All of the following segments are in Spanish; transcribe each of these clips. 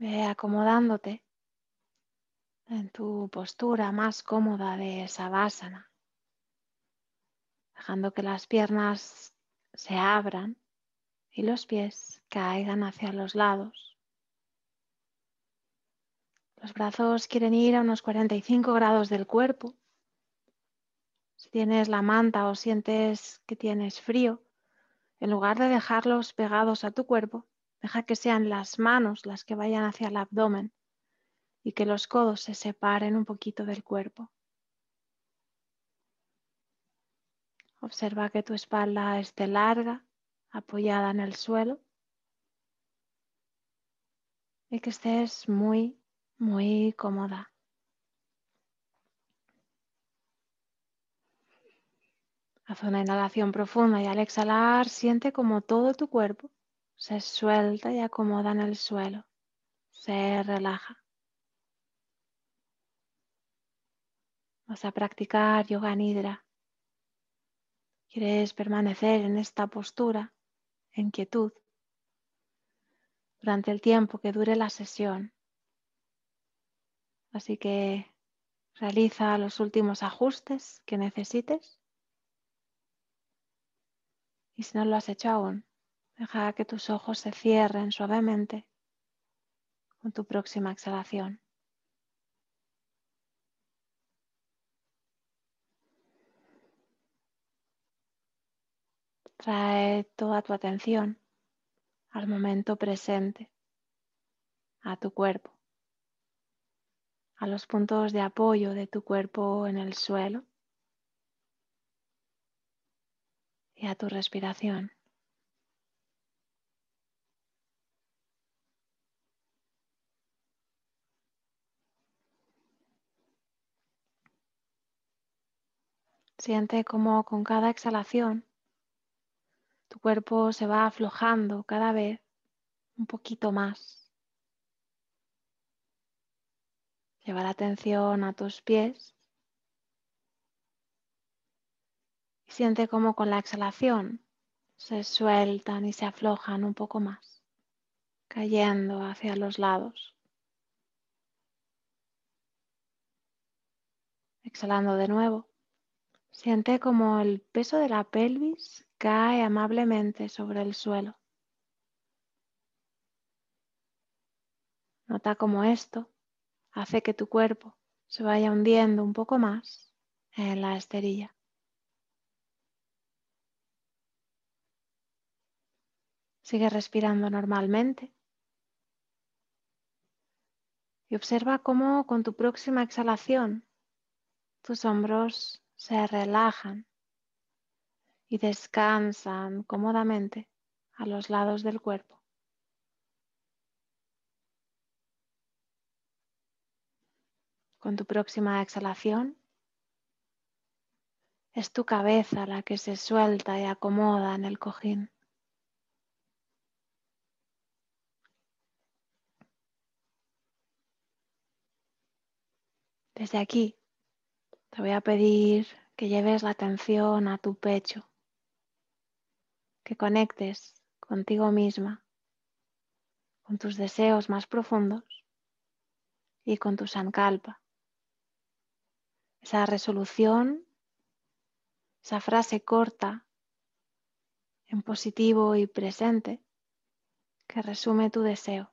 Ve acomodándote en tu postura más cómoda de Savasana, dejando que las piernas se abran y los pies caigan hacia los lados. Los brazos quieren ir a unos 45 grados del cuerpo. Si tienes la manta o sientes que tienes frío, en lugar de dejarlos pegados a tu cuerpo, deja que sean las manos las que vayan hacia el abdomen y que los codos se separen un poquito del cuerpo. Observa que tu espalda esté larga, apoyada en el suelo y que estés muy, muy cómoda. Haz una inhalación profunda y al exhalar siente como todo tu cuerpo se suelta y acomoda en el suelo, se relaja. Vas a practicar yoga nidra. Quieres permanecer en esta postura, en quietud, durante el tiempo que dure la sesión. Así que realiza los últimos ajustes que necesites. Y si no lo has hecho aún, deja que tus ojos se cierren suavemente con tu próxima exhalación. Trae toda tu atención al momento presente, a tu cuerpo, a los puntos de apoyo de tu cuerpo en el suelo y a tu respiración. Siente como con cada exhalación tu cuerpo se va aflojando cada vez un poquito más. Lleva la atención a tus pies y siente como con la exhalación se sueltan y se aflojan un poco más, cayendo hacia los lados. Exhalando de nuevo, siente como el peso de la pelvis cae amablemente sobre el suelo. Nota cómo esto hace que tu cuerpo se vaya hundiendo un poco más en la esterilla. Sigue respirando normalmente y observa cómo con tu próxima exhalación tus hombros se relajan y descansan cómodamente a los lados del cuerpo. Con tu próxima exhalación, es tu cabeza la que se suelta y acomoda en el cojín. Desde aquí te voy a pedir que lleves la atención a tu pecho que conectes contigo misma, con tus deseos más profundos y con tu sankalpa. Esa resolución, esa frase corta en positivo y presente que resume tu deseo.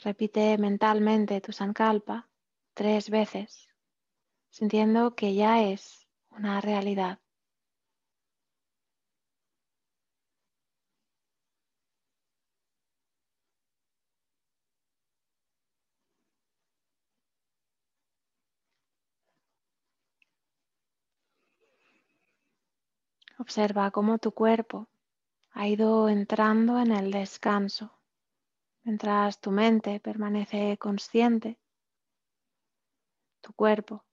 Repite mentalmente tu sankalpa tres veces, sintiendo que ya es una realidad. Observa cómo tu cuerpo ha ido entrando en el descanso mientras tu mente permanece consciente tu cuerpo.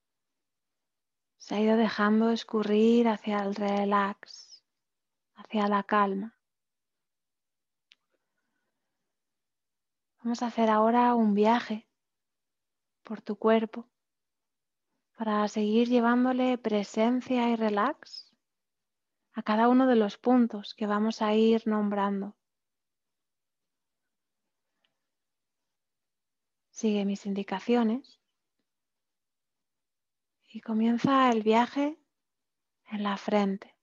Se ha ido dejando escurrir hacia el relax, hacia la calma. Vamos a hacer ahora un viaje por tu cuerpo para seguir llevándole presencia y relax a cada uno de los puntos que vamos a ir nombrando. Sigue mis indicaciones y comienza el viaje en la frente.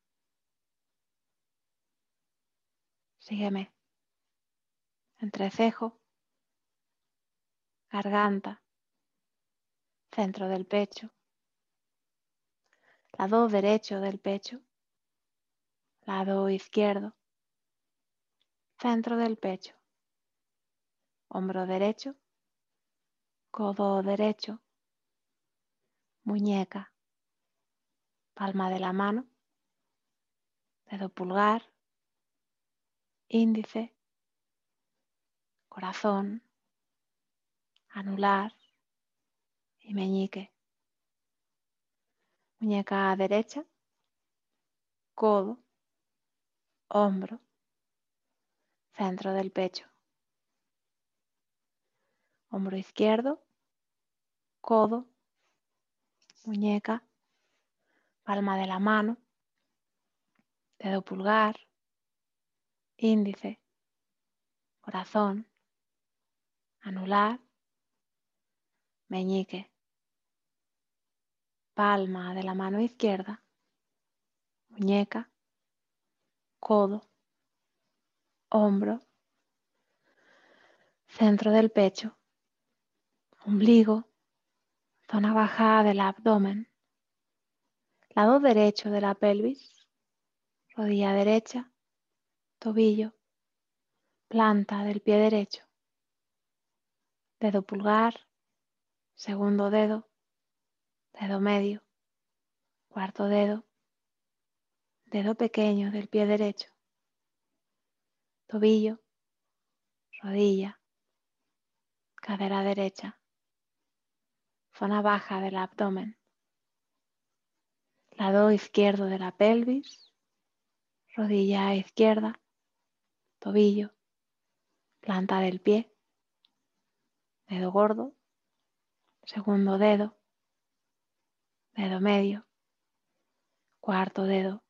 Sígueme. Entrecejo, garganta, centro del pecho, lado derecho del pecho, lado izquierdo, centro del pecho, hombro derecho, codo derecho, muñeca, palma de la mano, dedo pulgar, índice, corazón, anular y meñique. Muñeca derecha, codo, hombro, centro del pecho. Hombro izquierdo, codo, muñeca, palma de la mano, dedo pulgar, índice, corazón, anular, meñique, palma de la mano izquierda, muñeca, codo, hombro, centro del pecho, ombligo, zona baja del abdomen, lado derecho de la pelvis, rodilla derecha, tobillo, planta del pie derecho, dedo pulgar, segundo dedo, dedo medio, cuarto dedo, dedo pequeño del pie derecho, tobillo, rodilla, cadera derecha, zona baja del abdomen, lado izquierdo de la pelvis, rodilla izquierda, tobillo, planta del pie, dedo gordo, segundo dedo, dedo medio, cuarto dedo,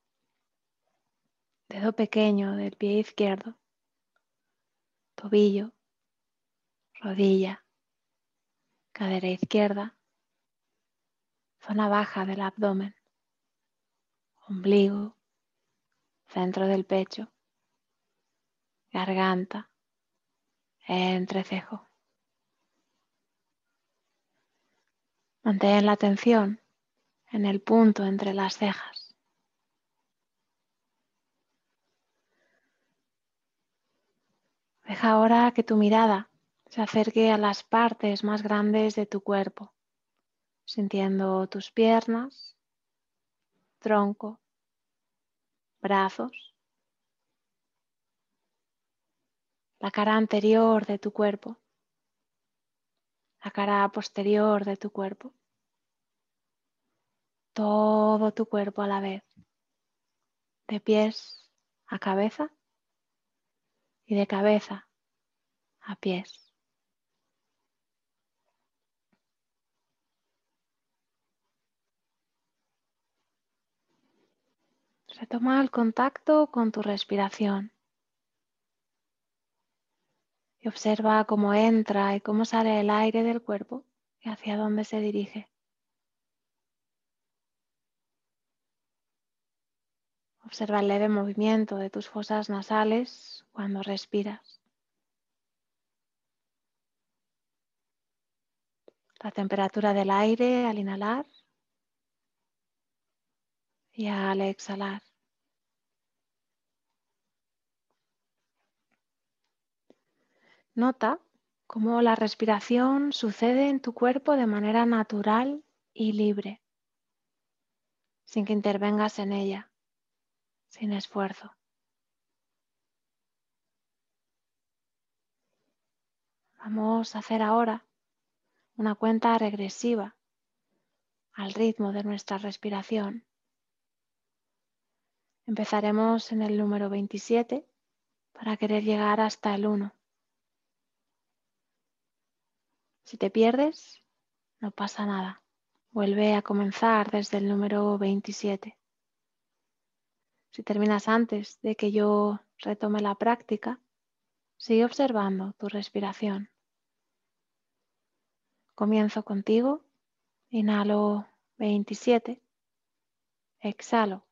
dedo pequeño del pie izquierdo, tobillo, rodilla, cadera izquierda, zona baja del abdomen, ombligo, centro del pecho, garganta, entrecejo. Mantén la atención en el punto entre las cejas. Deja ahora que tu mirada se acerque a las partes más grandes de tu cuerpo, sintiendo tus piernas, tronco, brazos, la cara anterior de tu cuerpo, la cara posterior de tu cuerpo, todo tu cuerpo a la vez, de pies a cabeza y de cabeza a pies. Retoma el contacto con tu respiración y observa cómo entra y cómo sale el aire del cuerpo y hacia dónde se dirige. Observa el leve movimiento de tus fosas nasales cuando respiras. La temperatura del aire al inhalar y al exhalar. Nota cómo la respiración sucede en tu cuerpo de manera natural y libre, sin que intervengas en ella, sin esfuerzo. Vamos a hacer ahora una cuenta regresiva al ritmo de nuestra respiración. Empezaremos en el número 27 para querer llegar hasta el 1. Si te pierdes, no pasa nada. Vuelve a comenzar desde el número 27. Si terminas antes de que yo retome la práctica, sigue observando tu respiración. Comienzo contigo. Inhalo 27. Exhalo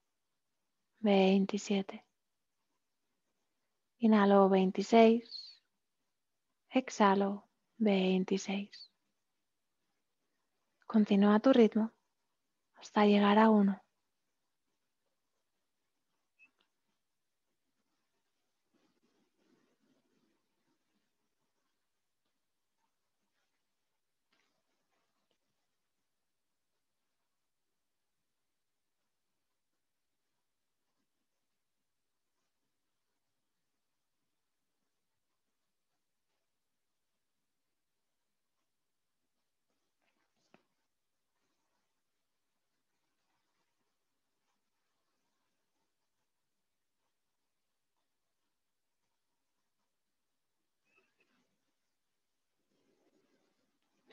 27. Inhalo 26. Exhalo 26. Continúa tu ritmo hasta llegar a 1.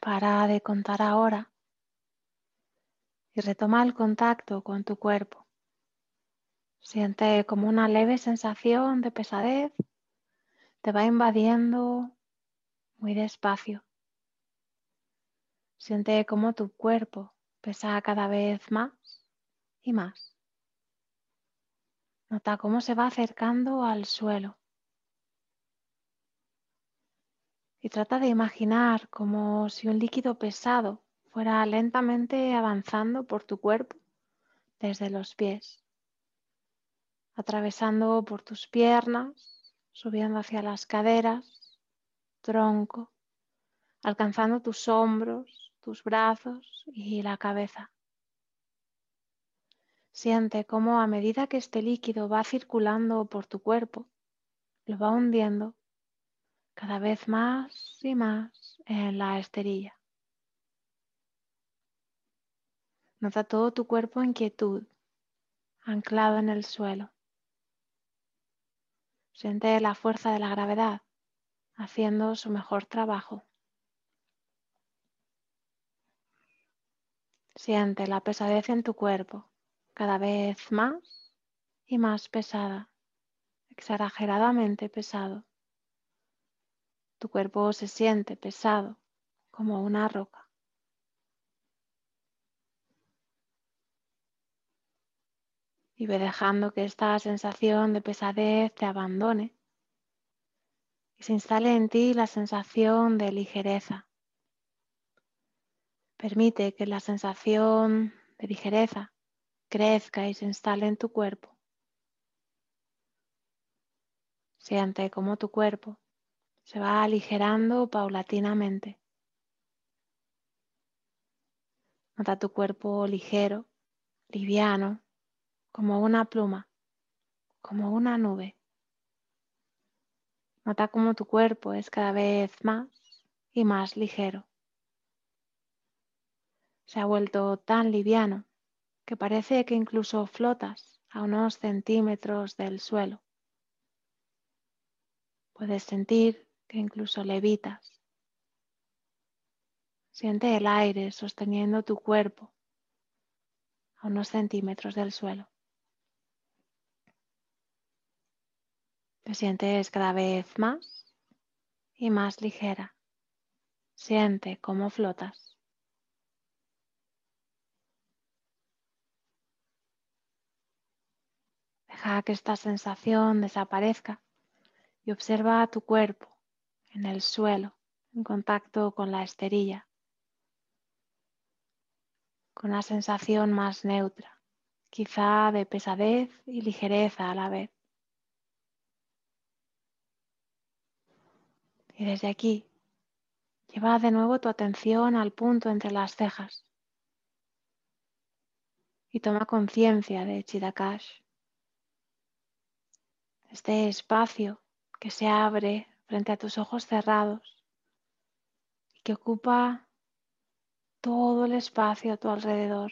Para de contar ahora y retoma el contacto con tu cuerpo. Siente como una leve sensación de pesadez te va invadiendo muy despacio. Siente como tu cuerpo pesa cada vez más y más. Nota cómo se va acercando al suelo. Y trata de imaginar como si un líquido pesado fuera lentamente avanzando por tu cuerpo desde los pies, atravesando por tus piernas, subiendo hacia las caderas, tronco, alcanzando tus hombros, tus brazos y la cabeza. Siente cómo a medida que este líquido va circulando por tu cuerpo, lo va hundiendo cada vez más y más en la esterilla. Nota todo tu cuerpo en quietud, anclado en el suelo. Siente la fuerza de la gravedad haciendo su mejor trabajo. Siente la pesadez en tu cuerpo, cada vez más y más pesada, exageradamente pesado. Tu cuerpo se siente pesado como una roca. Y ve dejando que esta sensación de pesadez te abandone y se instale en ti la sensación de ligereza. Permite que la sensación de ligereza crezca y se instale en tu cuerpo. Siente como tu cuerpo se va aligerando paulatinamente. Nota tu cuerpo ligero, liviano, como una pluma, como una nube. Nota cómo tu cuerpo es cada vez más y más ligero. Se ha vuelto tan liviano que parece que incluso flotas a unos centímetros del suelo. Puedes sentir incluso levitas. Siente el aire sosteniendo tu cuerpo a unos centímetros del suelo. Te sientes cada vez más y más ligera. Siente cómo flotas. Deja que esta sensación desaparezca y observa tu cuerpo en el suelo, en contacto con la esterilla, con una sensación más neutra, quizá de pesadez y ligereza a la vez. Y desde aquí, lleva de nuevo tu atención al punto entre las cejas y toma conciencia de Chidakash, este espacio que se abre frente a tus ojos cerrados que ocupa todo el espacio a tu alrededor.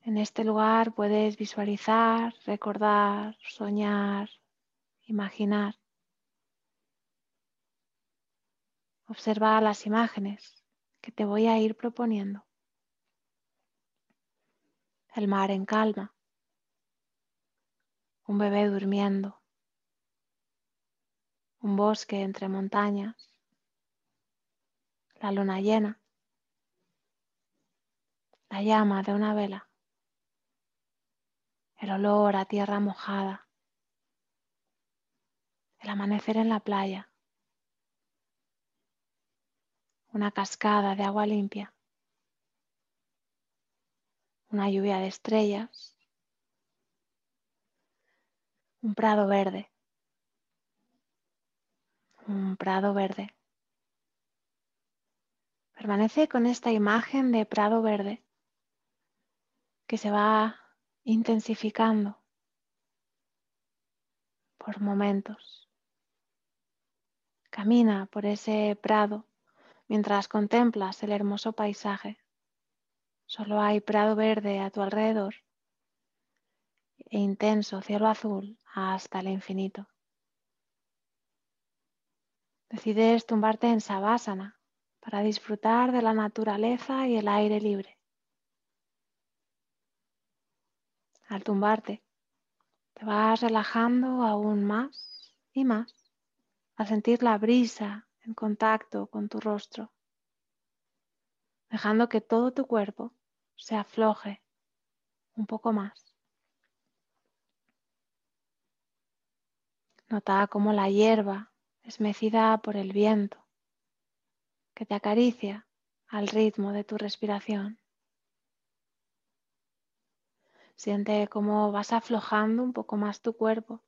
En este lugar puedes visualizar, recordar, soñar, imaginar. Observa las imágenes que te voy a ir proponiendo. El mar en calma. Un bebé durmiendo un bosque entre montañas, la luna llena, la llama de una vela, el olor a tierra mojada, el amanecer en la playa, una cascada de agua limpia, una lluvia de estrellas, un prado verde, un prado verde. Permanece con esta imagen de prado verde que se va intensificando por momentos. Camina por ese prado mientras contemplas el hermoso paisaje. Solo hay prado verde a tu alrededor e intenso cielo azul hasta el infinito. Decides tumbarte en sabásana para disfrutar de la naturaleza y el aire libre. Al tumbarte, te vas relajando aún más y más al sentir la brisa en contacto con tu rostro, dejando que todo tu cuerpo se afloje un poco más. Nota cómo la hierba es mecida por el viento que te acaricia al ritmo de tu respiración. Siente cómo vas aflojando un poco más tu cuerpo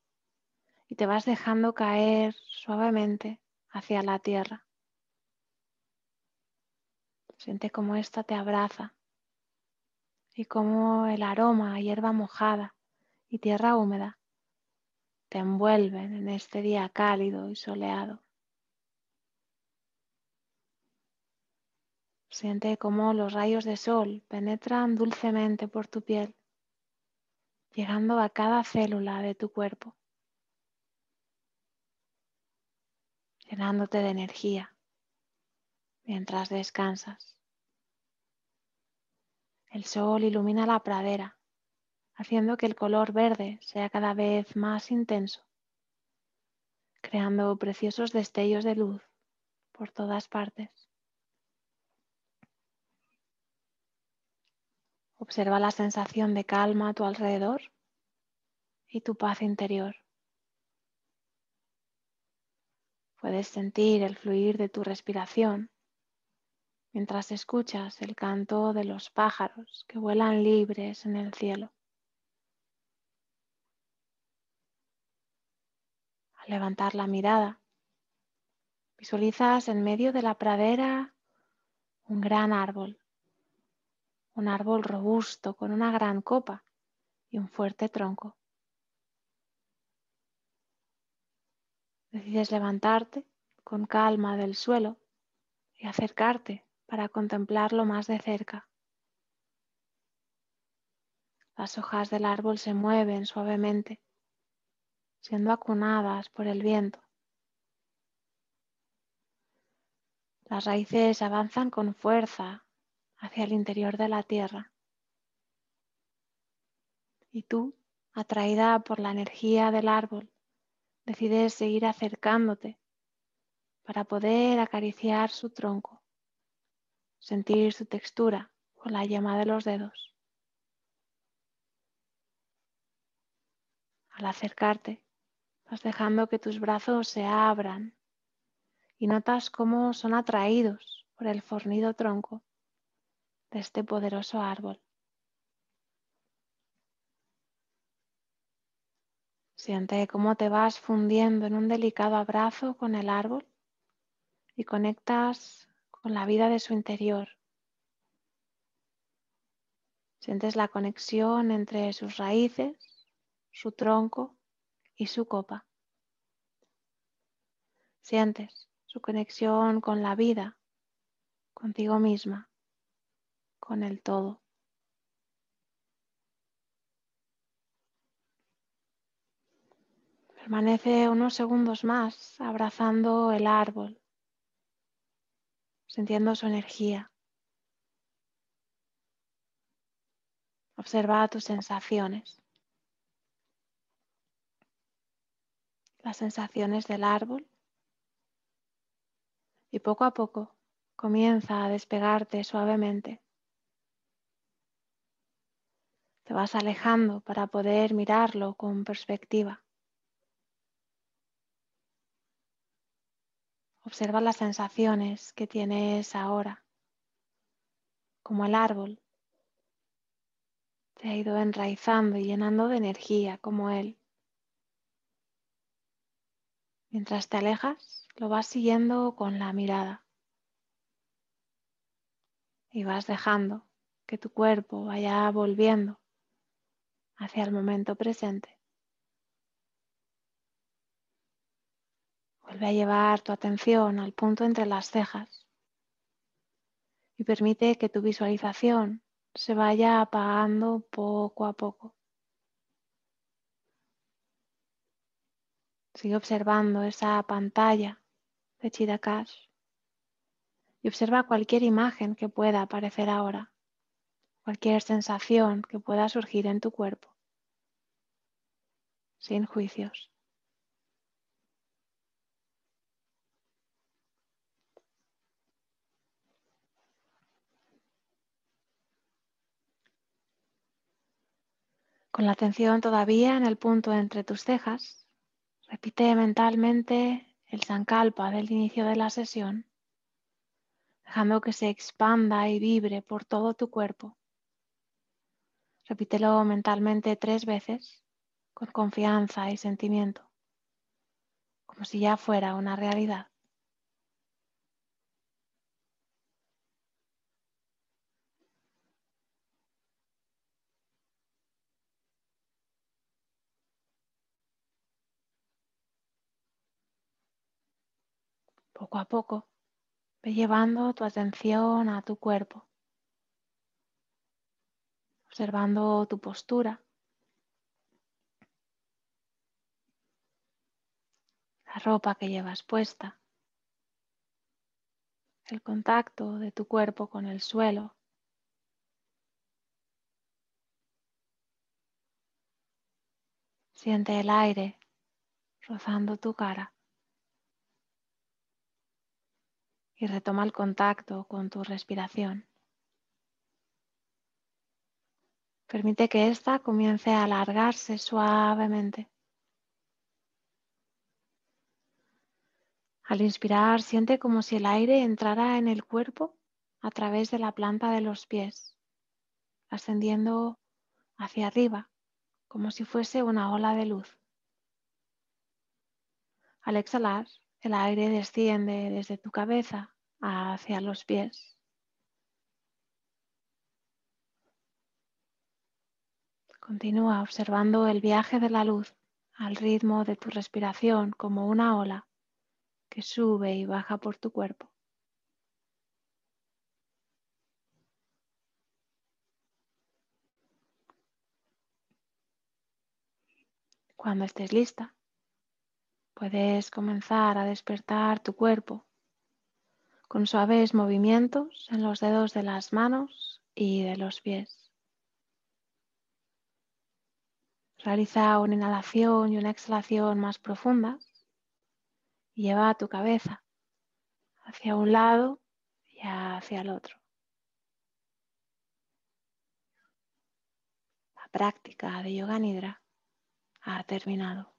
y te vas dejando caer suavemente hacia la tierra. Siente cómo ésta te abraza y cómo el aroma hierba mojada y tierra húmeda te envuelven en este día cálido y soleado. Siente cómo los rayos de sol penetran dulcemente por tu piel llegando a cada célula de tu cuerpo, llenándote de energía mientras descansas. El sol ilumina la pradera, haciendo que el color verde sea cada vez más intenso, creando preciosos destellos de luz por todas partes. Observa la sensación de calma a tu alrededor y tu paz interior. Puedes sentir el fluir de tu respiración mientras escuchas el canto de los pájaros que vuelan libres en el cielo. Levantar la mirada, visualizas en medio de la pradera un gran árbol un árbol robusto con una gran copa y un fuerte tronco. Decides levantarte con calma del suelo y acercarte para contemplarlo más de cerca. Las hojas del árbol se mueven suavemente, siendo acunadas por el viento. Las raíces avanzan con fuerza hacia el interior de la tierra. Y tú, atraída por la energía del árbol, decides seguir acercándote para poder acariciar su tronco, sentir su textura con la yema de los dedos. Al acercarte, vas dejando que tus brazos se abran y notas cómo son atraídos por el fornido tronco de este poderoso árbol. Siente cómo te vas fundiendo en un delicado abrazo con el árbol y conectas con la vida de su interior. Sientes la conexión entre sus raíces, su tronco y su copa. Sientes su conexión con la vida, contigo misma con el todo. Permanece unos segundos más abrazando el árbol, sintiendo su energía. Observa tus sensaciones. Las sensaciones del árbol. Y poco a poco comienza a despegarte suavemente. Te vas alejando para poder mirarlo con perspectiva. Observa las sensaciones que tienes ahora, como el árbol te ha ido enraizando y llenando de energía como él. Mientras te alejas, lo vas siguiendo con la mirada y vas dejando que tu cuerpo vaya volviendo hacia el momento presente. Vuelve a llevar tu atención al punto entre las cejas y permite que tu visualización se vaya apagando poco a poco. Sigue observando esa pantalla de Chidakash y observa cualquier imagen que pueda aparecer ahora, cualquier sensación que pueda surgir en tu cuerpo, sin juicios. Con la atención todavía en el punto entre tus cejas, repite mentalmente el sankalpa del inicio de la sesión, dejando que se expanda y vibre por todo tu cuerpo. Repítelo mentalmente tres veces con confianza y sentimiento, como si ya fuera una realidad. Poco a poco, ve llevando tu atención a tu cuerpo, observando tu postura, la ropa que llevas puesta, el contacto de tu cuerpo con el suelo. Siente el aire rozando tu cara. Y retoma el contacto con tu respiración. Permite que ésta comience a alargarse suavemente. Al inspirar, siente como si el aire entrara en el cuerpo a través de la planta de los pies, ascendiendo hacia arriba, como si fuese una ola de luz. Al exhalar, el aire desciende desde tu cabeza hacia los pies. Continúa observando el viaje de la luz al ritmo de tu respiración como una ola que sube y baja por tu cuerpo. Cuando estés lista, Puedes comenzar a despertar tu cuerpo con suaves movimientos en los dedos de las manos y de los pies. Realiza una inhalación y una exhalación más profundas y lleva tu cabeza hacia un lado y hacia el otro. La práctica de Yoga Nidra ha terminado.